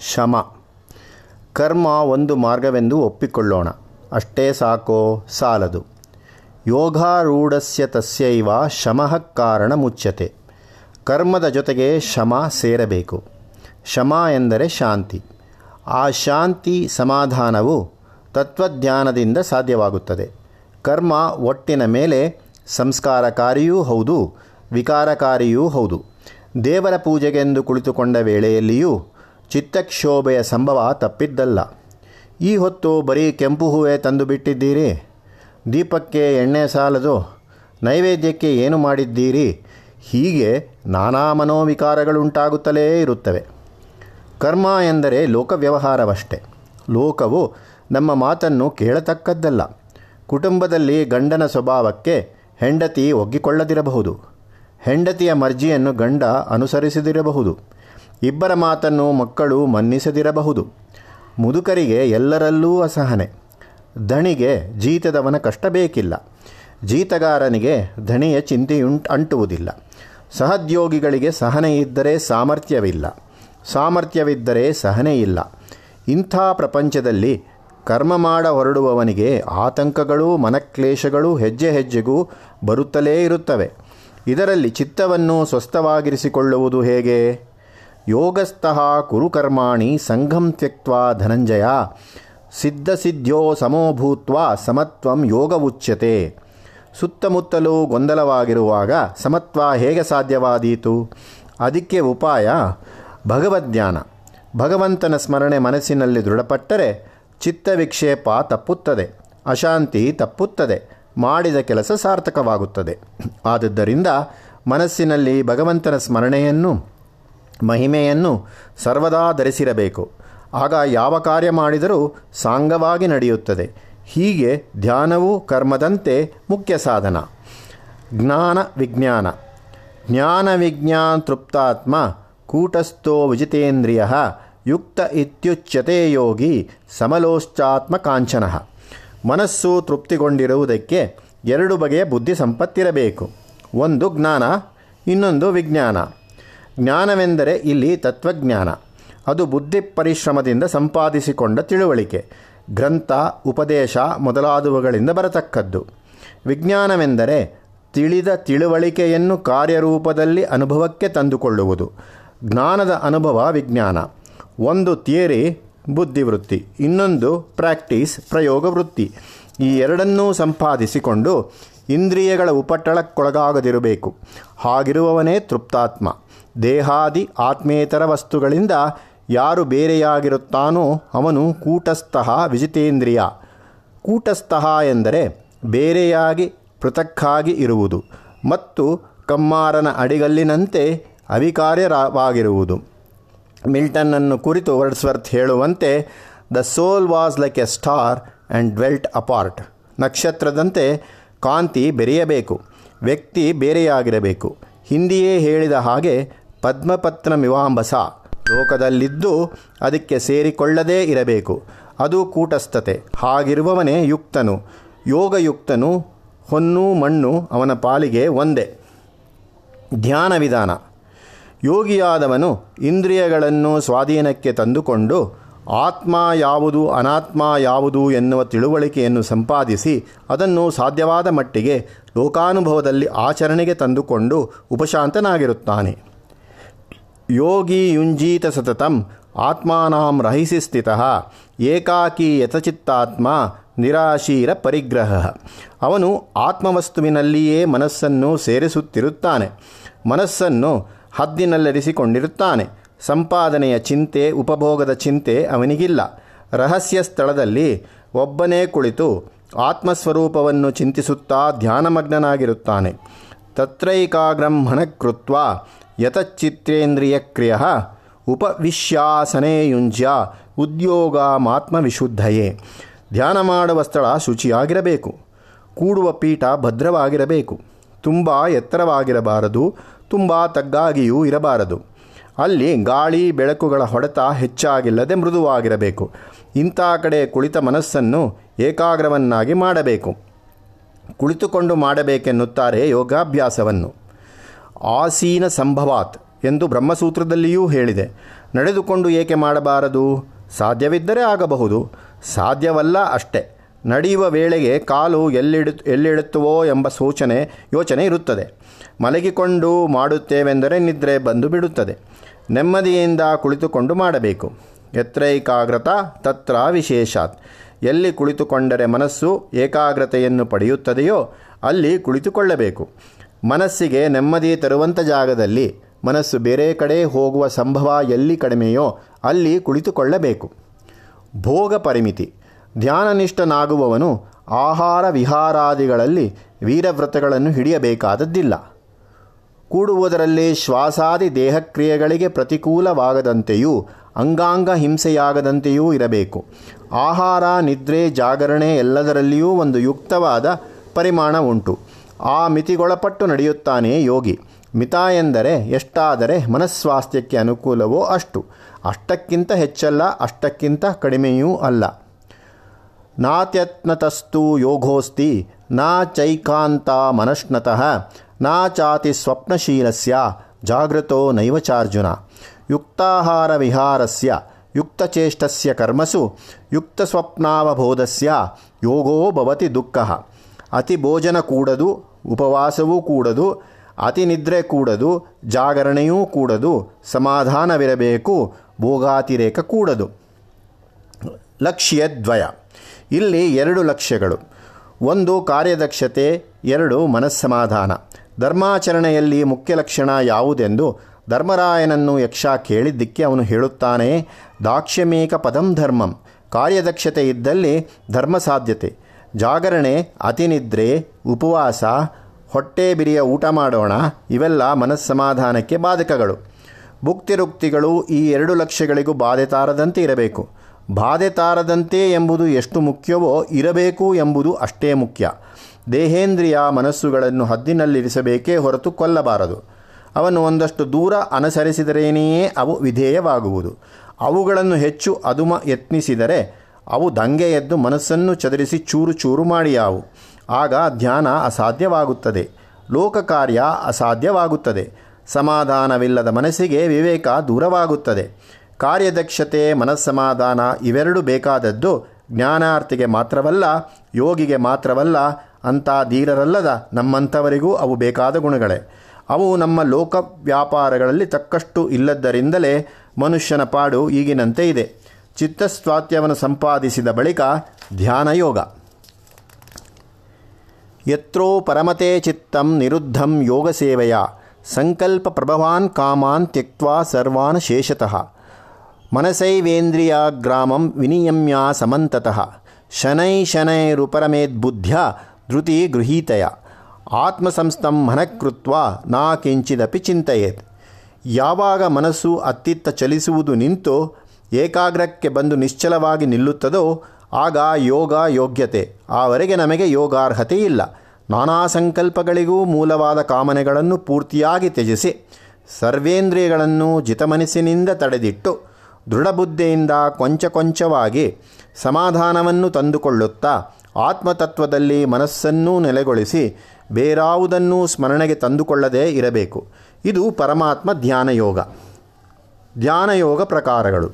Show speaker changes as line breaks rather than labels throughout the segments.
ಶಮ. ಕರ್ಮ ಒಂದು ಮಾರ್ಗವೆಂದು ಒಪ್ಪಿಕೊಳ್ಳೋಣ. ಅಷ್ಟೇ ಸಾಕೋ ಸಾಲದು. ಯೋಗಾರೂಢಸ್ಯ ತಸ್ಯೈವ ಶಮಃ ಕಾರಣ ಮುಚ್ಚತೆ ಕರ್ಮದ ಜೊತೆಗೆ ಶಮ ಸೇರಬೇಕು. ಶಮ ಎಂದರೆ ಶಾಂತಿ. ಆ ಶಾಂತಿ ಸಮಾಧಾನವು ತತ್ವಜ್ಞಾನದಿಂದ ಸಾಧ್ಯವಾಗುತ್ತದೆ. ಕರ್ಮ ಒಟ್ಟಿನ ಮೇಲೆ ಸಂಸ್ಕಾರಕಾರಿಯೂ ಹೌದು, ವಿಕಾರಕಾರಿಯೂ ಹೌದು. ದೇವರ ಪೂಜೆಗೆಂದು ಕುಳಿತುಕೊಂಡ ವೇಳೆಯಲ್ಲಿಯೂ ಚಿತ್ತಕ್ಷೋಭೆಯ ಸಂಭವ ತಪ್ಪಿದ್ದಲ್ಲ. ಈ ಹೊತ್ತು ಬರೀ ಕೆಂಪು ಹೂವೆ ತಂದು ಬಿಟ್ಟಿದ್ದೀರಿ. ದೀಪಕ್ಕೆ ಎಣ್ಣೆ ಸಾಲದು. ನೈವೇದ್ಯಕ್ಕೆ ಏನು ಮಾಡಿದ್ದೀರಿ? ಹೀಗೆ ನಾನಾ ಮನೋವಿಕಾರಗಳುಂಟಾಗುತ್ತಲೇ ಇರುತ್ತವೆ. ಕರ್ಮ ಎಂದರೆ ಲೋಕವ್ಯವಹಾರವಷ್ಟೆ. ಲೋಕವು ನಮ್ಮ ಮಾತನ್ನು ಕೇಳತಕ್ಕದ್ದಲ್ಲ. ಕುಟುಂಬದಲ್ಲಿ ಗಂಡನ ಸ್ವಭಾವಕ್ಕೆ ಹೆಂಡತಿ ಒಗ್ಗಿಕೊಳ್ಳದಿರಬಹುದು. ಹೆಂಡತಿಯ ಮರ್ಜಿಯನ್ನು ಗಂಡ ಅನುಸರಿಸದಿರಬಹುದು. ಇಬ್ಬರ ಮಾತನ್ನು ಮಕ್ಕಳು ಮನ್ನಿಸದಿರಬಹುದು. ಮುದುಕರಿಗೆ ಎಲ್ಲರಲ್ಲೂ ಅಸಹನೆ. ಧಣಿಗೆ ಜೀತದವನ ಕಷ್ಟ ಬೇಕಿಲ್ಲ. ಜೀತಗಾರನಿಗೆ ಧಣಿಯ ಚಿಂತೆಯುಂಟು ಅಂಟುವುದಿಲ್ಲ. ಸಹದ್ಯೋಗಿಗಳಿಗೆ ಸಹನೆ ಇದ್ದರೆ ಸಾಮರ್ಥ್ಯವಿಲ್ಲ. ಸಾಮರ್ಥ್ಯವಿದ್ದರೆ ಸಹನೆ ಇಲ್ಲ. ಇಂಥ ಪ್ರಪಂಚದಲ್ಲಿ ಕರ್ಮ ಮಾಡ ಹೊರಡುವವನಿಗೆ ಆತಂಕಗಳು ಮನಕ್ಲೇಶಗಳು ಹೆಜ್ಜೆ ಹೆಜ್ಜೆಗೂ ಬರುತ್ತಲೇ ಇರುತ್ತವೆ. ಇದರಲ್ಲಿ ಚಿತ್ತವನ್ನು ಸ್ವಸ್ಥವಾಗಿರಿಸಿಕೊಳ್ಳುವುದು ಹೇಗೆ? ಯೋಗಸ್ಥಃ ಕುರುಕರ್ಮಾಣಿ ಸಂಘಂ ತ್ಯಕ್ತ ಧನಂಜಯ. ಸಿದ್ಧಸಿದ್ಧ್ಯೋ ಸಮೋಭೂತ್ವ ಸಮತ್ವಂ ಉಚ್ಯತೆ. ಸುತ್ತಮುತ್ತಲು ಗೊಂದಲವಾಗಿರುವಾಗ ಸಮತ್ವ ಹೇಗೆ ಸಾಧ್ಯವಾದೀತು? ಅದಕ್ಕೆ ಉಪಾಯ ಭಗವದ್ಧ್ಯಾನ ಭಗವಂತನ ಸ್ಮರಣೆ ಮನಸ್ಸಿನಲ್ಲಿ ದೃಢಪಟ್ಟರೆ ಚಿತ್ತವಿಕ್ಷೇಪ ತಪ್ಪುತ್ತದೆ, ಅಶಾಂತಿ ತಪ್ಪುತ್ತದೆ, ಮಾಡಿದ ಕೆಲಸ ಸಾರ್ಥಕವಾಗುತ್ತದೆ. ಆದುದರಿಂದ ಮನಸ್ಸಿನಲ್ಲಿ ಭಗವಂತನ ಸ್ಮರಣೆಯನ್ನು ಮಹಿಮೆಯನ್ನು ಸರ್ವದಾ ಧರಿಸಿರಬೇಕು. ಆಗ ಯಾವ ಕಾರ್ಯ ಮಾಡಿದರೂ ಸಾಂಗವಾಗಿ ನಡೆಯುತ್ತದೆ. ಹೀಗೆ ಧ್ಯಾನವು ಕರ್ಮದಂತೆ ಮುಖ್ಯ ಸಾಧನ. ಜ್ಞಾನ ವಿಜ್ಞಾನ. ಜ್ಞಾನ ವಿಜ್ಞಾನ ತೃಪ್ತಾತ್ಮ ಕೂಟಸ್ಥೋ ವಿಜಿತೇಂದ್ರಿಯ ಯುಕ್ತ ಇತ್ಯುಚ್ಯತೆ ಯೋಗಿ ಸಮಲೋಶ್ಚಾತ್ಮ ಕಾಂಚನ. ಮನಸ್ಸು ತೃಪ್ತಿಗೊಂಡಿರುವುದಕ್ಕೆ ಎರಡು ಬಗೆಯ ಬುದ್ಧಿ ಸಂಪತ್ತಿರಬೇಕು ಒಂದು ಜ್ಞಾನ, ಇನ್ನೊಂದು ವಿಜ್ಞಾನ. ಜ್ಞಾನವೆಂದರೆ ಇಲ್ಲಿ ತತ್ವಜ್ಞಾನ. ಅದು ಬುದ್ಧಿ ಪರಿಶ್ರಮದಿಂದ ಸಂಪಾದಿಸಿಕೊಂಡ ತಿಳುವಳಿಕೆ. ಗ್ರಂಥ, ಉಪದೇಶ ಮೊದಲಾದವುಗಳಿಂದ ಬರತಕ್ಕದ್ದು. ವಿಜ್ಞಾನವೆಂದರೆ ತಿಳಿದ ತಿಳುವಳಿಕೆಯನ್ನು ಕಾರ್ಯರೂಪದಲ್ಲಿ ಅನುಭವಕ್ಕೆ ತಂದುಕೊಳ್ಳುವುದು. ಜ್ಞಾನದ ಅನುಭವ ವಿಜ್ಞಾನ. ಒಂದು ಥಿಯರಿ, ಬುದ್ಧಿವೃತ್ತಿ. ಇನ್ನೊಂದು ಪ್ರಾಕ್ಟೀಸ್ ಪ್ರಯೋಗ ವೃತ್ತಿ ಈ ಎರಡನ್ನೂ ಸಂಪಾದಿಸಿಕೊಂಡು ಇಂದ್ರಿಯಗಳ ಉಪಟಳಕ್ಕೊಳಗಾಗದಿರಬೇಕು. ಹಾಗಿರುವವನೇ ತೃಪ್ತಾತ್ಮ. ದೇಹಾದಿ ಆತ್ಮೇತರ ವಸ್ತುಗಳಿಂದ ಯಾರು ಬೇರೆಯಾಗಿರುತ್ತಾನೋ ಅವನು ಕೂಟಸ್ಥಃ ವಿಜಿತೇಂದ್ರಿಯ. ಕೂಟಸ್ಥಃ ಎಂದರೆ ಬೇರೆಯಾಗಿ ಪೃಥಕ್ಕಾಗಿ ಇರುವುದು ಮತ್ತು ಕಮ್ಮಾರನ ಅಡಿಗಲ್ಲಿನಂತೆ ಅವಿಕಾರ್ಯವಾಗಿರುವುದು. ಮಿಲ್ಟನ್ನನ್ನು ಕುರಿತು ವರ್ಡ್ಸ್ವರ್ತ್ ಹೇಳುವಂತೆ, the soul was like a star and dwelt apart. ನಕ್ಷತ್ರದಂತೆ ಕಾಂತಿ ಬೆರೆಯಬೇಕು, ವ್ಯಕ್ತಿ ಬೇರೆಯಾಗಿರಬೇಕು. ಹಿಂದಿಯೇ ಹೇಳಿದ ಹಾಗೆ ಪದ್ಮಪತ್ನ ಮಿವಾಂಬಸ ಲೋಕದಲ್ಲಿದ್ದು ಅದಕ್ಕೆ ಸೇರಿಕೊಳ್ಳದೇ ಇರಬೇಕು. ಅದು ಕೂಟಸ್ಥತೆ. ಹಾಗಿರುವವನೇ ಯುಕ್ತನು. ಯೋಗಯುಕ್ತನು, ಹೊನ್ನು ಮಣ್ಣು ಅವನ ಪಾಲಿಗೆ ಒಂದೇ. ಧ್ಯಾನ ವಿಧಾನ ಯೋಗಿಯಾದವನು ಇಂದ್ರಿಯಗಳನ್ನು ಸ್ವಾಧೀನಕ್ಕೆ ತಂದುಕೊಂಡು ಆತ್ಮ ಯಾವುದು, ಅನಾತ್ಮ ಯಾವುದು ಎನ್ನುವ ತಿಳುವಳಿಕೆಯನ್ನು ಸಂಪಾದಿಸಿ ಅದನ್ನು ಸಾಧ್ಯವಾದ ಮಟ್ಟಿಗೆ ಲೋಕಾನುಭವದಲ್ಲಿ ಆಚರಣೆಗೆ ತಂದುಕೊಂಡು ಉಪಶಾಂತನಾಗಿರುತ್ತಾನೆ. ಯೋಗಿ ಯುಂಜೀತ ಸತತಂ ಆತ್ಮಾನಾಂ ರಹಿಸಿ ಸ್ಥಿತಃ ಏಕಾಕಿ ಯಥಚಿತ್ತಾತ್ಮ ನಿರಾಶೀರ ಪರಿಗ್ರಹ. ಅವನು ಆತ್ಮವಸ್ತುವಿನಲ್ಲಿಯೇ ಮನಸ್ಸನ್ನು ಸೇರಿಸುತ್ತಿರುತ್ತಾನೆ. ಮನಸ್ಸನ್ನು ಹದ್ದಿನಲ್ಲಿರಿಸಿಕೊಂಡಿರುತ್ತಾನೆ. ಸಂಪಾದನೆಯ ಚಿಂತೆ, ಉಪಭೋಗದ ಚಿಂತೆ ಅವನಿಗಿಲ್ಲ. ರಹಸ್ಯ ಸ್ಥಳದಲ್ಲಿ ಒಬ್ಬನೇ ಕುಳಿತು ಆತ್ಮಸ್ವರೂಪವನ್ನು ಚಿಂತಿಸುತ್ತಾ ಧ್ಯಾನಮಗ್ನನಾಗಿರುತ್ತಾನೆ. ತತ್ರೈಕಾಗ್ರಂ ಕೃತ್ವ ಯತಚ್ಚಿತ್ರೇಂದ್ರಿಯ ಕ್ರಿಯ ಉಪವಿಶ್ಯಾಸನೆಯುಂಜ ಉದ್ಯೋಗ ಮಾತ್ಮವಿಶುದ್ಧಯೇ ಧ್ಯಾನ ಮಾಡುವ ಸ್ಥಳ ಶುಚಿಯಾಗಿರಬೇಕು. ಕೂಡುವ ಪೀಠ ಭದ್ರವಾಗಿರಬೇಕು. ತುಂಬ ಎತ್ತರವಾಗಿರಬಾರದು, ತುಂಬ ತಗ್ಗಾಗಿಯೂ ಇರಬಾರದು. ಅಲ್ಲಿ ಗಾಳಿ ಬೆಳಕುಗಳ ಹೊಡೆತ ಹೆಚ್ಚಾಗಿಲ್ಲದೆ ಮೃದುವಾಗಿರಬೇಕು. ಇಂಥ ಕಡೆ ಕುಳಿತ ಮನಸ್ಸನ್ನು ಏಕಾಗ್ರವನ್ನಾಗಿ ಮಾಡಬೇಕು. ಕುಳಿತುಕೊಂಡು ಮಾಡಬೇಕೆನ್ನುತ್ತಾರೆ ಯೋಗಾಭ್ಯಾಸವನ್ನು. ಆಸೀನ ಸಂಭವಾತ್ ಎಂದು ಬ್ರಹ್ಮಸೂತ್ರದಲ್ಲಿಯೂ ಹೇಳಿದೆ. ನಡೆದುಕೊಂಡು ಏಕೆ ಮಾಡಬಾರದು? ಸಾಧ್ಯವಿದ್ದರೆ ಆಗಬಹುದು. ಸಾಧ್ಯವಲ್ಲ ಅಷ್ಟೇ. ನಡೆಯುವ ವೇಳೆಗೆ ಕಾಲು ಎಲ್ಲಿಡು, ಎಲ್ಲಿಡುತ್ತವೋ ಎಂಬ ಸೂಚನೆ, ಯೋಚನೆ ಇರುತ್ತದೆ. ಮಲಗಿಕೊಂಡು ಮಾಡುತ್ತೇವೆಂದರೆ ನಿದ್ರೆ ಬಂದು ಬಿಡುತ್ತದೆ. ನೆಮ್ಮದಿಯಿಂದ ಕುಳಿತುಕೊಂಡು ಮಾಡಬೇಕು. ಎತ್ರೈಕಾಗ್ರತ ತತ್ರ ವಿಶೇಷಾತ್. ಎಲ್ಲಿ ಕುಳಿತುಕೊಂಡರೆ ಮನಸ್ಸು ಏಕಾಗ್ರತೆಯನ್ನು ಪಡೆಯುತ್ತದೆಯೋ ಅಲ್ಲಿ ಕುಳಿತುಕೊಳ್ಳಬೇಕು. ಮನಸ್ಸಿಗೆ ನೆಮ್ಮದಿ ತರುವಂಥ ಜಾಗದಲ್ಲಿ ಮನಸ್ಸು ಬೇರೆ ಕಡೆ ಹೋಗುವ ಸಂಭವ ಎಲ್ಲಿ ಕಡಿಮೆಯೋ ಅಲ್ಲಿ ಕುಳಿತುಕೊಳ್ಳಬೇಕು. ಭೋಗ ಪರಿಮಿತಿ. ಧ್ಯಾನನಿಷ್ಠನಾಗುವವನು ಆಹಾರ ವಿಹಾರಾದಿಗಳಲ್ಲಿ ವೀರವ್ರತಗಳನ್ನು ಹಿಡಿಯಬೇಕಾದದ್ದಿಲ್ಲ. ಕೂಡುವುದರಲ್ಲಿ ಶ್ವಾಸಾದಿ ದೇಹಕ್ರಿಯೆಗಳಿಗೆ ಪ್ರತಿಕೂಲವಾಗದಂತೆಯೂ, ಅಂಗಾಂಗ ಹಿಂಸೆಯಾಗದಂತೆಯೂ ಇರಬೇಕು. ಆಹಾರ, ನಿದ್ರೆ, ಜಾಗರಣೆ ಎಲ್ಲದರಲ್ಲಿಯೂ ಒಂದು ಯುಕ್ತವಾದ ಪರಿಮಾಣ ಉಂಟು. ಆ ಮಿತಿಗೊಳಪಟ್ಟು ನಡೆಯುತ್ತಾನೆ ಯೋಗಿ. ಮಿತ ಎಂದರೆ ಎಷ್ಟಾದರೆ ಮನಸ್ವಾಸ್ಥ್ಯಕ್ಕೆ ಅನುಕೂಲವೋ ಅಷ್ಟು. ಅಷ್ಟಕ್ಕಿಂತ ಹೆಚ್ಚಲ್ಲ, ಅಷ್ಟಕ್ಕಿಂತ ಕಡಿಮೆಯೂ ಅಲ್ಲ. ನಾತ್ಯತ್ನತಸ್ತು ಯೋಗೋಸ್ತಿ ನಾ ಚೈಕಾಂತ ಮನಶ್ನತಃ. ನಾ ಚಾತಿ ಸ್ವಪ್ನಶೀಲಸ್ಯ ಜಾಗೃತೋ ನೈವಚಾರ್ಜುನ. ಯುಕ್ತಾಹಾರ ವಿಹಾರಸ್ಯ ಯುಕ್ತಚೇಷ್ಟಸ್ಯ ಕರ್ಮಸು ಯುಕ್ತಸ್ವಪ್ನಾವಬೋಧಸ್ಯ ಯೋಗೋ ಭವತಿ ದುಃಖ. ಅತಿ ಭೋಜನ ಕೂಡದು, ಉಪವಾಸವೂ ಕೂಡದು ಅತಿನಿದ್ರೆ ಕೂಡದು, ಜಾಗರಣೆಯೂ ಕೂಡದು, ಸಮಾಧಾನವಿರಬೇಕು, ಭೋಗಾತಿರೇಕ ಕೂಡದು. ಲಕ್ಷ್ಯದ್ವಯ. ಇಲ್ಲಿ ಎರಡು ಲಕ್ಷ್ಯಗಳು. ಒಂದು ಕಾರ್ಯದಕ್ಷತೆ, ಎರಡು ಮನಸ್ಸಮಾಧಾನ. ಧರ್ಮಾಚರಣೆಯಲ್ಲಿ ಮುಖ್ಯ ಲಕ್ಷಣ ಯಾವುದೆಂದು ಧರ್ಮರಾಯನನ್ನು ಯಕ್ಷ ಕೇಳಿದ್ದಕ್ಕೆ ಅವನು ಹೇಳುತ್ತಾನೆ ದಾಕ್ಷ್ಯಮೇಕ ಪದಂ ಧರ್ಮಂ. ಕಾರ್ಯದಕ್ಷತೆ ಇದ್ದಲ್ಲಿ ಧರ್ಮ ಸಾಧ್ಯತೆ. ಜಾಗರಣೆ, ಅತಿನಿದ್ರೆ, ಉಪವಾಸ, ಹೊಟ್ಟೆ ಬಿರಿಯ ಊಟ ಮಾಡೋಣ, ಇವೆಲ್ಲ ಮನಸ್ಸಮಾಧಾನಕ್ಕೆ ಬಾಧಕಗಳು. ಭುಕ್ತಿರುಕ್ತಿಗಳು ಈ ಎರಡು ಲಕ್ಷ್ಯಗಳಿಗೂ ಬಾಧೆ ತಾರದಂತೆ ಇರಬೇಕು. ಬಾಧೆ ತಾರದಂತೆ ಎಂಬುದು ಎಷ್ಟು ಮುಖ್ಯವೋ ಇರಬೇಕು ಎಂಬುದು ಅಷ್ಟೇ ಮುಖ್ಯ. ದೇಹೇಂದ್ರಿಯ ಮನಸ್ಸುಗಳನ್ನು ಹದ್ದಿನಲ್ಲಿರಿಸಬೇಕೇ ಹೊರತು ಕೊಲ್ಲಬಾರದು. ಅವನು ಒಂದಷ್ಟು ದೂರ ಅನುಸರಿಸಿದರೇನೆಯೇ ಅವು ವಿಧೇಯವಾಗುವುದು. ಅವುಗಳನ್ನು ಹೆಚ್ಚು ಅದುಮ ಯತ್ನಿಸಿದರೆ ಅವು ದಂಗೆ ಎದ್ದು ಮನಸ್ಸನ್ನು ಚದರಿಸಿ ಚೂರು ಚೂರು ಮಾಡಿಯಾವು. ಆಗ ಧ್ಯಾನ ಅಸಾಧ್ಯವಾಗುತ್ತದೆ. ಲೋಕ ಕಾರ್ಯ ಅಸಾಧ್ಯವಾಗುತ್ತದೆ. ಸಮಾಧಾನವಿಲ್ಲದ ಮನಸ್ಸಿಗೆ ವಿವೇಕ ದೂರವಾಗುತ್ತದೆ. ಕಾರ್ಯದಕ್ಷತೆ, ಮನಸ್ಸಮಾಧಾನ ಇವೆರಡು ಬೇಕಾದದ್ದು ಜ್ಞಾನಾರ್ಥಿಗೆ ಮಾತ್ರವಲ್ಲ, ಯೋಗಿಗೆ ಮಾತ್ರವಲ್ಲ ಅಂಥ ಧೀರರಲ್ಲದ ನಮ್ಮಂಥವರಿಗೂ ಅವು ಬೇಕಾದ ಗುಣಗಳೇ. ಅವು ನಮ್ಮ ಲೋಕ ವ್ಯಾಪಾರಗಳಲ್ಲಿ ತಕ್ಕಷ್ಟು ಇಲ್ಲದ್ದರಿಂದಲೇ ಮನುಷ್ಯನ ಪಾಡು ಈಗಿನಂತೆ ಇದೆ. ಚಿತ್ತಸ್ವಾತ್ಯವನ್ನು ಸಂಪಾದಿಸಿದ ಬಳಿಕ ಧ್ಯಾನಯೋಗ. ಯತ್ರೋ ಪರಮತೆ ಚಿತ್ತಂ ನಿರುದ್ಧಂ ಯೋಗ ಸೇವೆಯ ಸಂಕಲ್ಪ ಪ್ರಭವಾನ್ ಕಾಮಾನ್ ತ್ಯಕ್ವಾ ಸರ್ವಾನ್ ಶೇಷತಃ. ಮನಸೈವೇಂದ್ರಿಯ ಗ್ರಾಮಂ ವಿನಿಯಮ್ಯ ಸಮಂತತಃ. ಶನೈ ಶನೈರುಪರಮೇದ್ಬುದ್ಧ್ಯ ಧೃತಿ ಗೃಹೀತಯ. ಆತ್ಮಸಂಸ್ಥಂ ಮನಕೃತ್ವ ನಾ ಕಿಂಚಿದಪಿ ಚಿಂತೆಯೇತ್. ಯಾವಾಗ ಮನಸ್ಸು ಅತ್ತಿತ್ತ ಚಲಿಸುವುದು ನಿಂತು, ಏಕಾಗ್ರಕ್ಕೆ ಬಂದು ನಿಶ್ಚಲವಾಗಿ ನಿಲ್ಲುತ್ತದೋ, ಆಗ ಯೋಗ ಯೋಗ್ಯತೆ. ಆವರೆಗೆ ನಮಗೆ ಯೋಗಾರ್ಹತೆ ಇಲ್ಲ ನಾನಾ ಸಂಕಲ್ಪಗಳಿಗೂ ಮೂಲವಾದ ಕಾಮನೆಗಳನ್ನು ಪೂರ್ತಿಯಾಗಿ ತ್ಯಜಿಸಿ, ಸರ್ವೇಂದ್ರಿಯಗಳನ್ನು ಜಿತಮನಸ್ಸಿನಿಂದ ತಡೆದಿಟ್ಟು, ದೃಢಬುದ್ಧಿಯಿಂದ ಕೊಂಚ ಕೊಂಚವಾಗಿ ಸಮಾಧಾನವನ್ನು ತಂದುಕೊಳ್ಳುತ್ತಾ ಆತ್ಮತತ್ವದಲ್ಲಿ ಮನಸ್ಸನ್ನೂ ನೆಲೆಗೊಳಿಸಿ ಬೇರಾವುದನ್ನೂ ಸ್ಮರಣೆಗೆ ತಂದುಕೊಳ್ಳದೇ ಇರಬೇಕು. ಇದು ಪರಮಾತ್ಮ ಧ್ಯಾನಯೋಗ. ಧ್ಯಾನಯೋಗ ಪ್ರಕಾರಗಳು.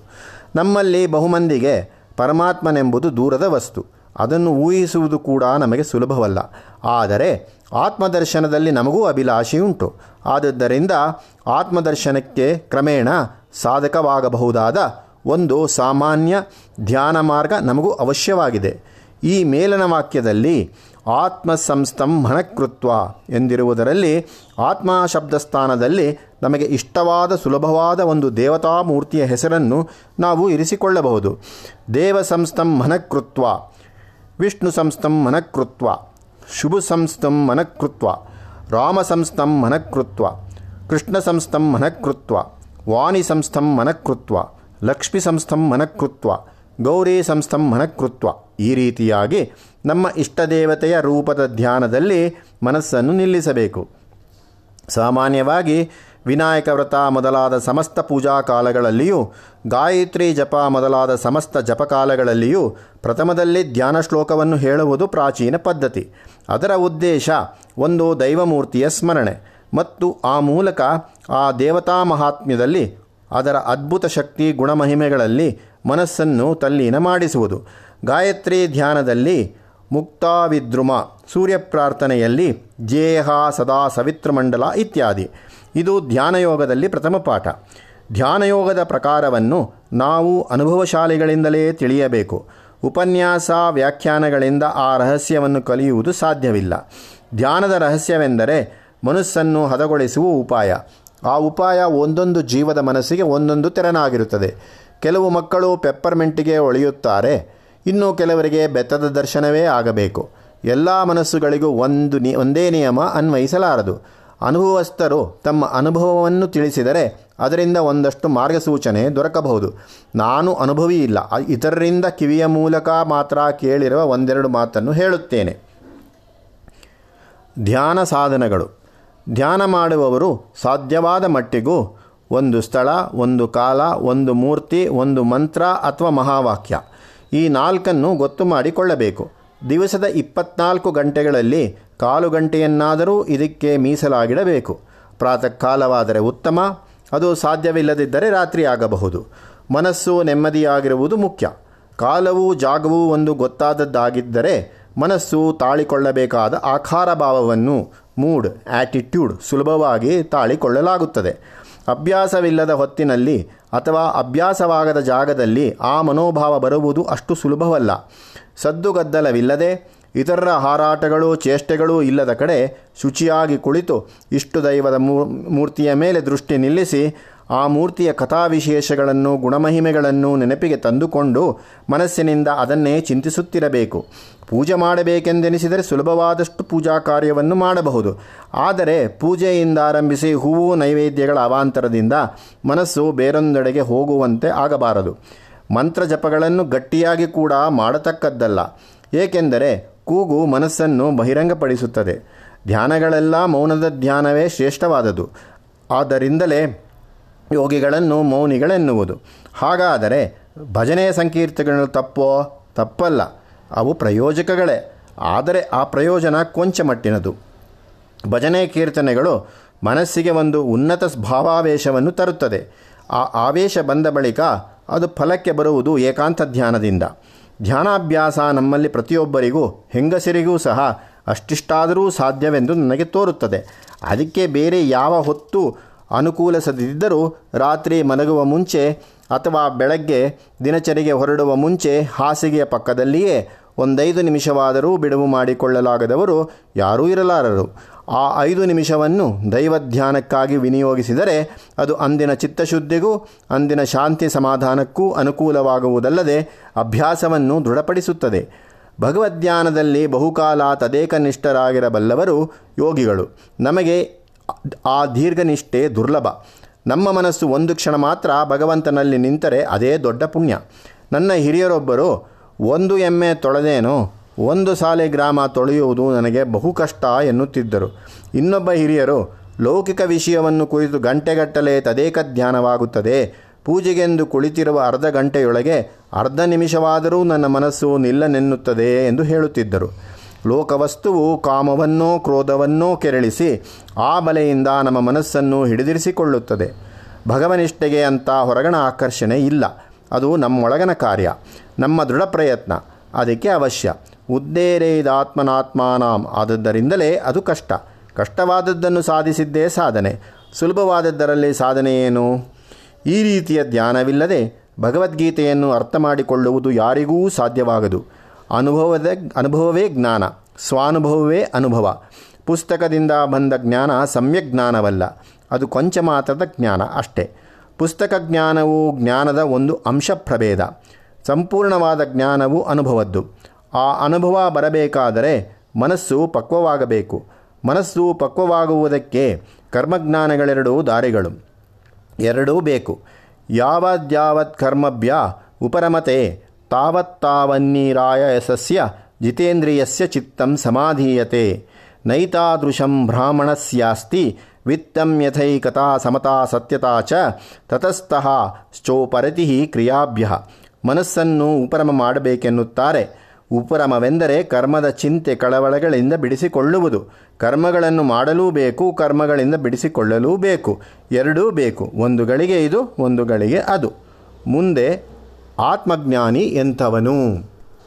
ನಮ್ಮಲ್ಲಿ ಬಹುಮಂದಿಗೆ ಪರಮಾತ್ಮನೆಂಬುದು ದೂರದ ವಸ್ತು. ಅದನ್ನು ಊಹಿಸುವುದು ಕೂಡ ನಮಗೆ ಸುಲಭವಲ್ಲ. ಆದರೆ ಆತ್ಮದರ್ಶನದಲ್ಲಿ ನಮಗೂ ಅಭಿಲಾಷೆಯುಂಟು. ಆದದ್ದರಿಂದ ಆತ್ಮದರ್ಶನಕ್ಕೆ ಕ್ರಮೇಣ ಸಾಧಕವಾಗಬಹುದಾದ ಒಂದು ಸಾಮಾನ್ಯ ಧ್ಯಾನ ಮಾರ್ಗ ನಮಗೂ ಅವಶ್ಯವಾಗಿದೆ. ಈ ಮೇಲನ ವಾಕ್ಯದಲ್ಲಿ ಆತ್ಮ ಸಂಸ್ಥಂ ಮನಕೃತ್ವ ಎಂದಿರುವುದರಲ್ಲಿ ಆತ್ಮ ಶಬ್ದ ಸ್ಥಾನದಲ್ಲಿ ನಮಗೆ ಇಷ್ಟವಾದ ಸುಲಭವಾದ ಒಂದು ದೇವತಾ ಮೂರ್ತಿಯ ಹೆಸರನ್ನು ನಾವು ಇರಿಸಿಕೊಳ್ಳಬಹುದು. ದೇವ ಸಂಸ್ಥಂ ಮನಕೃತ್ವ ವಿಷ್ಣು ಸಂಸ್ಥಂ ಮನಕೃತ್ವ ಶುಭ ಸಂಸ್ಥಂ ಮನಕೃತ್ವ ರಾಮ ಸಂಸ್ಥಂ ಮನಕೃತ್ವ ಕೃಷ್ಣ ಸಂಸ್ಥಂ ಮನಕೃತ್ವ ವಾಣಿ ಸಂಸ್ಥಂ ಮನಕೃತ್ವ ಲಕ್ಷ್ಮಿ ಸಂಸ್ಥಂ ಮನಕೃತ್ವ ಗೌರಿ ಸಂಸ್ಥಂ ಮನಕೃತ್ವ ಈ ರೀತಿಯಾಗಿ ನಮ್ಮ ಇಷ್ಟದೇವತೆಯ ರೂಪದ ಧ್ಯಾನದಲ್ಲಿ ಮನಸ್ಸನ್ನು ನಿಲ್ಲಿಸಬೇಕು. ಸಾಮಾನ್ಯವಾಗಿ ವಿನಾಯಕ ವ್ರತ ಮೊದಲಾದ ಸಮಸ್ತ ಪೂಜಾ ಕಾಲಗಳಲ್ಲಿಯೂ, ಗಾಯತ್ರಿ ಜಪ ಮೊದಲಾದ ಸಮಸ್ತ ಜಪಕಾಲಗಳಲ್ಲಿಯೂ ಪ್ರಥಮದಲ್ಲಿ ಧ್ಯಾನ ಶ್ಲೋಕವನ್ನು ಹೇಳುವುದು ಪ್ರಾಚೀನ ಪದ್ಧತಿ. ಅದರ ಉದ್ದೇಶ ಒಂದು ದೈವಮೂರ್ತಿಯ ಸ್ಮರಣೆ ಮತ್ತು ಆ ಮೂಲಕ ಆ ದೇವತಾ ಮಹಾತ್ಮ್ಯದಲ್ಲಿ ಅದರ ಅದ್ಭುತ ಶಕ್ತಿ ಗುಣಮಹಿಮೆಗಳಲ್ಲಿ ಮನಸ್ಸನ್ನು ತಲ್ಲೀನ ಮಾಡಿಸುವುದು. ಗಾಯತ್ರಿ ಧ್ಯಾನದಲ್ಲಿ ಮುಕ್ತಾವಿದ್ರುಮ ಸೂರ್ಯ ಪ್ರಾರ್ಥನೆಯಲ್ಲಿ ಜೇಹ ಸದಾ ಸವಿತ್ರಮಂಡಲ ಇತ್ಯಾದಿ. ಇದು ಧ್ಯಾನಯೋಗದಲ್ಲಿ ಪ್ರಥಮ ಪಾಠ. ಧ್ಯಾನಯೋಗದ ಪ್ರಕಾರವನ್ನು ನಾವು ಅನುಭವಶಾಲಿಗಳಿಂದಲೇ ತಿಳಿಯಬೇಕು. ಉಪನ್ಯಾಸ ವ್ಯಾಖ್ಯಾನಗಳಿಂದ ಆ ರಹಸ್ಯವನ್ನು ಕಲಿಯುವುದು ಸಾಧ್ಯವಿಲ್ಲ. ಧ್ಯಾನದ ರಹಸ್ಯವೆಂದರೆ ಮನಸ್ಸನ್ನು ಹದಗೊಳಿಸುವ ಉಪಾಯ. ಆ ಉಪಾಯ ಒಂದೊಂದು ಜೀವದ ಮನಸ್ಸಿಗೆ ಒಂದೊಂದು ತೆರನಾಗಿರುತ್ತದೆ. ಕೆಲವು ಮಕ್ಕಳು ಪೆಪ್ಪರ್ಮೆಂಟಿಗೆ ಒಳೆಯುತ್ತಾರೆ. ಇನ್ನು ಕೆಲವರಿಗೆ ಬೆತ್ತದ ದರ್ಶನವೇ ಆಗಬೇಕು. ಎಲ್ಲ ಮನಸ್ಸುಗಳಿಗೂ ಒಂದು ನಿ, ಒಂದೇ ನಿಯಮ ಅನ್ವಯಿಸಲಾರದು. ಅನುಭವಸ್ಥರು ತಮ್ಮ ಅನುಭವವನ್ನು ತಿಳಿಸಿದರೆ ಅದರಿಂದ ಒಂದಷ್ಟು ಮಾರ್ಗಸೂಚನೆ ದೊರಕಬಹುದು. ನಾನು ಅನುಭವಿ ಇಲ್ಲ ಇತರರಿಂದ ಕಿವಿಯ ಮೂಲಕ ಮಾತ್ರ ಕೇಳಿರುವ ಒಂದೆರಡು ಮಾತನ್ನು ಹೇಳುತ್ತೇನೆ. ಧ್ಯಾನ ಸಾಧನಗಳು. ಧ್ಯಾನ ಮಾಡುವವರು ಸಾಧ್ಯವಾದ ಮಟ್ಟಿಗೂ ಒಂದು ಸ್ಥಳ, ಒಂದು ಕಾಲ, ಒಂದು ಮೂರ್ತಿ, ಒಂದು ಮಂತ್ರ ಅಥವಾ ಮಹಾವಾಕ್ಯ. ಈ ನಾಲ್ಕನ್ನು ಗೊತ್ತು ಮಾಡಿಕೊಳ್ಳಬೇಕು. ದಿವಸದ ಇಪ್ಪತ್ನಾಲ್ಕು ಗಂಟೆಗಳಲ್ಲಿ ಕಾಲು ಗಂಟೆಯನ್ನಾದರೂ ಇದಕ್ಕೆ ಮೀಸಲಾಗಿಡಬೇಕು. ಪ್ರಾತಃ ಕಾಲವಾದರೆ ಉತ್ತಮ, ಅದು ಸಾಧ್ಯವಿಲ್ಲದಿದ್ದರೆ ರಾತ್ರಿ ಆಗಬಹುದು. ಮನಸ್ಸು ನೆಮ್ಮದಿಯಾಗಿರುವುದು ಮುಖ್ಯ. ಕಾಲವೂ ಜಾಗವೂ ಒಂದು ಗೊತ್ತಾದದ್ದಾಗಿದ್ದರೆ ಮನಸ್ಸು ತಾಳಿಕೊಳ್ಳಬೇಕಾದ ಆಕಾರ ಭಾವವನ್ನು ಮೂಡ್ ಆಟಿಟ್ಯೂಡ್ ಸುಲಭವಾಗಿ ತಾಳಿಕೊಳ್ಳಲಾಗುತ್ತದೆ. ಅಭ್ಯಾಸವಿಲ್ಲದ ಹೊತ್ತಿನಲ್ಲಿ ಅಥವಾ ಅಭ್ಯಾಸವಾಗದ ಜಾಗದಲ್ಲಿ ಆ ಮನೋಭಾವ ಬರುವುದು ಅಷ್ಟು ಸುಲಭವಲ್ಲ. ಸದ್ದುಗದ್ದಲವಿಲ್ಲದೆ ಇತರರ ಹಾರಾಟಗಳು ಚೇಷ್ಟೆಗಳೂ ಇಲ್ಲದ ಕಡೆ ಶುಚಿಯಾಗಿ ಕುಳಿತು ಇಷ್ಟು ದೈವದ ಮೂರ್ತಿಯ ಮೇಲೆ ದೃಷ್ಟಿ ನಿಲ್ಲಿಸಿ ಆ ಮೂರ್ತಿಯ ಕಥಾವಿಶೇಷಗಳನ್ನು, ಗುಣಮಹಿಮೆಗಳನ್ನು ನೆನಪಿಗೆ ತಂದುಕೊಂಡು ಮನಸ್ಸಿನಿಂದ ಅದನ್ನೇ ಚಿಂತಿಸುತ್ತಿರಬೇಕು. ಪೂಜೆ ಮಾಡಬೇಕೆಂದೆನಿಸಿದರೆ ಸುಲಭವಾದಷ್ಟು ಪೂಜಾ ಕಾರ್ಯವನ್ನು ಮಾಡಬಹುದು. ಆದರೆ ಪೂಜೆಯಿಂದ ಆರಂಭಿಸಿ ಹೂವು, ನೈವೇದ್ಯಗಳ ಅವಾಂತರದಿಂದ ಮನಸ್ಸು ಬೇರೊಂದೆಡೆಗೆ ಹೋಗುವಂತೆ ಆಗಬಾರದು. ಮಂತ್ರ ಜಪಗಳನ್ನು ಗಟ್ಟಿಯಾಗಿ ಕೂಡ ಮಾಡತಕ್ಕದ್ದಲ್ಲ. ಏಕೆಂದರೆ ಕೂಗು ಮನಸ್ಸನ್ನು ಬಹಿರಂಗಪಡಿಸುತ್ತದೆ. ಧ್ಯಾನಗಳೆಲ್ಲ ಮೌನದ ಧ್ಯಾನವೇ ಶ್ರೇಷ್ಠವಾದದು ಆದ್ದರಿಂದಲೇ ಯೋಗಿಗಳನ್ನು ಮೌನಿಗಳೆನ್ನುವುದು. ಹಾಗಾದರೆ ಭಜನೆ ಸಂಕೀರ್ತಗಳು ತಪ್ಪೋ? ತಪ್ಪಲ್ಲ. ಅವು ಪ್ರಯೋಜಕಗಳೇ. ಆದರೆ ಆ ಪ್ರಯೋಜನ ಕೊಂಚ ಮಟ್ಟಿನದು. ಭಜನೆ ಕೀರ್ತನೆಗಳು ಮನಸ್ಸಿಗೆ ಒಂದು ಉನ್ನತ ಭಾವಾವೇಶವನ್ನು ತರುತ್ತದೆ. ಆ ಆವೇಶ ಬಂದ ಬಳಿಕ ಅದು ಫಲಕ್ಕೆ ಬರುವುದು ಏಕಾಂತ ಧ್ಯಾನದಿಂದ. ಧ್ಯಾನಾಭ್ಯಾಸ ನಮ್ಮಲ್ಲಿ ಪ್ರತಿಯೊಬ್ಬರಿಗೂ, ಹೆಂಗಸರಿಗೂ ಸಹ ಅಷ್ಟಿಷ್ಟಾದರೂ ಸಾಧ್ಯವೆಂದು ನನಗೆ ತೋರುತ್ತದೆ. ಅದಕ್ಕೆ ಬೇರೆ ಯಾವ ಹೊತ್ತು ಅನುಕೂಲಿಸದಿದ್ದರೂ ರಾತ್ರಿ ಮಲಗುವ ಮುಂಚೆ ಅಥವಾ ಬೆಳಗ್ಗೆ ದಿನಚರಿಗೆ ಹೊರಡುವ ಮುಂಚೆ ಹಾಸಿಗೆಯ ಪಕ್ಕದಲ್ಲಿಯೇ ಒಂದೈದು ನಿಮಿಷವಾದರೂ ಬಿಡುವು ಮಾಡಿಕೊಳ್ಳಲಾಗದವರು ಯಾರೂ ಇರಲಾರರು. ಆ ಐದು ನಿಮಿಷವನ್ನು ದೈವಧ್ಯಾನಕ್ಕಾಗಿ ವಿನಿಯೋಗಿಸಿದರೆ ಅದು ಅಂದಿನ ಚಿತ್ತಶುದ್ಧಿಗೂ, ಅಂದಿನ ಶಾಂತಿ ಸಮಾಧಾನಕ್ಕೂ ಅನುಕೂಲವಾಗುವುದಲ್ಲದೆ ಅಭ್ಯಾಸವನ್ನು ದೃಢಪಡಿಸುತ್ತದೆ. ಭಗವದ್ಧ್ಯಾನದಲ್ಲಿ ಬಹುಕಾಲ ತದೇಕನಿಷ್ಠರಾಗಿರಬಲ್ಲವರು ಯೋಗಿಗಳು. ನಮಗೆ ಆ ದೀರ್ಘನಿಷ್ಠೆ ದುರ್ಲಭ. ನಮ್ಮ ಮನಸ್ಸು ಒಂದು ಕ್ಷಣ ಮಾತ್ರ ಭಗವಂತನಲ್ಲಿ ನಿಂತರೆ ಅದೇ ದೊಡ್ಡ ಪುಣ್ಯ. ನನ್ನ ಹಿರಿಯರೊಬ್ಬರು ಒಂದು ಎಮ್ಮೆ ತೊಳೆದೇನು? ಒಂದು ಸಾಲೆ ಗ್ರಾಮ ತೊಳೆಯುವುದು ನನಗೆ ಬಹು ಕಷ್ಟ ಎನ್ನುತ್ತಿದ್ದರು. ಇನ್ನೊಬ್ಬ ಹಿರಿಯರು, ಲೌಕಿಕ ವಿಷಯವನ್ನು ಕುರಿತು ಗಂಟೆಗಟ್ಟಲೆ ತದೇಕ ಧ್ಯಾನವಾಗುತ್ತದೆ. ಪೂಜೆಗೆಂದು ಕುಳಿತಿರುವ ಅರ್ಧ ಗಂಟೆಯೊಳಗೆ ಅರ್ಧ ನಿಮಿಷವಾದರೂ ನನ್ನ ಮನಸ್ಸು ನಿಲ್ಲನೆನ್ನುತ್ತದೆ ಎಂದು ಹೇಳುತ್ತಿದ್ದರು. ಲೋಕವಸ್ತುವು ಕಾಮವನ್ನೋ ಕ್ರೋಧವನ್ನೋ ಕೆರಳಿಸಿ ಆ ಬಲೆಯಿಂದ ನಮ್ಮ ಮನಸ್ಸನ್ನು ಹಿಡಿದಿರಿಸಿಕೊಳ್ಳುತ್ತದೆ. ಭಗವನಿಷ್ಠೆಗೆ ಅಂತ ಹೊರಗಣ ಆಕರ್ಷಣೆ ಇಲ್ಲ. ಅದು ನಮ್ಮೊಳಗನ ಕಾರ್ಯ, ನಮ್ಮ ದೃಢ ಪ್ರಯತ್ನ, ಅದಕ್ಕೆ ಅವಶ್ಯ. ಉದ್ದೇರೇದಾತ್ಮನಾತ್ಮಾನಾಂ ಆದದ್ದರಿಂದಲೇ ಅದು ಕಷ್ಟ. ಕಷ್ಟವಾದದ್ದನ್ನು ಸಾಧಿಸಿದ್ದೇ ಸಾಧನೆ. ಸುಲಭವಾದದ್ದರಲ್ಲಿ ಸಾಧನೆ ಏನು? ಈ ರೀತಿಯ ಧ್ಯಾನವಿಲ್ಲದೆ ಭಗವದ್ಗೀತೆಯನ್ನು ಅರ್ಥ ಮಾಡಿಕೊಳ್ಳುವುದು ಯಾರಿಗೂ ಸಾಧ್ಯವಾಗದು. ಅನುಭವದ, ಅನುಭವವೇ ಜ್ಞಾನ, ಸ್ವಾನುಭವವೇ ಅನುಭವ. ಪುಸ್ತಕದಿಂದ ಬಂದ ಜ್ಞಾನ ಸಮ್ಯಕ್ ಜ್ಞಾನವಲ್ಲ, ಅದು ಕೊಂಚ ಮಾತ್ರದ ಜ್ಞಾನ ಅಷ್ಟೇ. ಪುಸ್ತಕ ಜ್ಞಾನವು ಜ್ಞಾನದ ಒಂದು ಅಂಶ ಪ್ರಭೇದ. ಸಂಪೂರ್ಣವಾದ ಜ್ಞಾನವು ಅನುಭವದ್ದು. ಆ ಅನುಭವ ಬರಬೇಕಾದರೆ ಮನಸ್ಸು ಪಕ್ವವಾಗಬೇಕು. ಮನಸ್ಸು ಪಕ್ವವಾಗುವುದಕ್ಕೆ ಕರ್ಮಜ್ಞಾನಗಳೆರಡೂ ದಾರಿಗಳು. ಎರಡೂ ಬೇಕು. ಯಾವದ್ಯಾವತ್ ಕರ್ಮಭ್ಯ ಉಪರಮತೆ ತಾವತ್ತಾವನ್ನೀರಾಯ ಯಶಸ್ಯ ಜಿತೇಂದ್ರಿಯಸ್ಯ ಚಿತ್ತಂ ಸಮಾಧೀಯತೆ. ನೈತಾದೃಶಂ ಬ್ರಾಹ್ಮಣಸ್ಯಾಸ್ತಿ ವಿತ್ತಂ ಯಥೈಕತಾ ಸಮತಾ ಸತ್ಯತಾ ಚ ತತಸ್ಥಃ ಚೋಪರತಿ ಕ್ರಿಯಾಭ್ಯ. ಮನಸ್ಸನ್ನು ಉಪರಮ ಮಾಡಬೇಕೆನ್ನುತ್ತಾರೆ. ಉಪರಮವೆಂದರೆ ಕರ್ಮದ ಚಿಂತೆ ಕಳವಳಗಳಿಂದ ಬಿಡಿಸಿಕೊಳ್ಳುವುದು. ಕರ್ಮಗಳನ್ನು ಮಾಡಲೂ ಬೇಕು, ಕರ್ಮಗಳಿಂದ ಬಿಡಿಸಿಕೊಳ್ಳಲೂ ಬೇಕು. ಎರಡೂ ಬೇಕು. ಒಂದು ಗಳಿಗೆ ಇದು, ಒಂದು ಗಳಿಗೆ ಅದು. ಮುಂದೆ ಆತ್ಮಜ್ಞಾನಿ ಎಂಥವನು.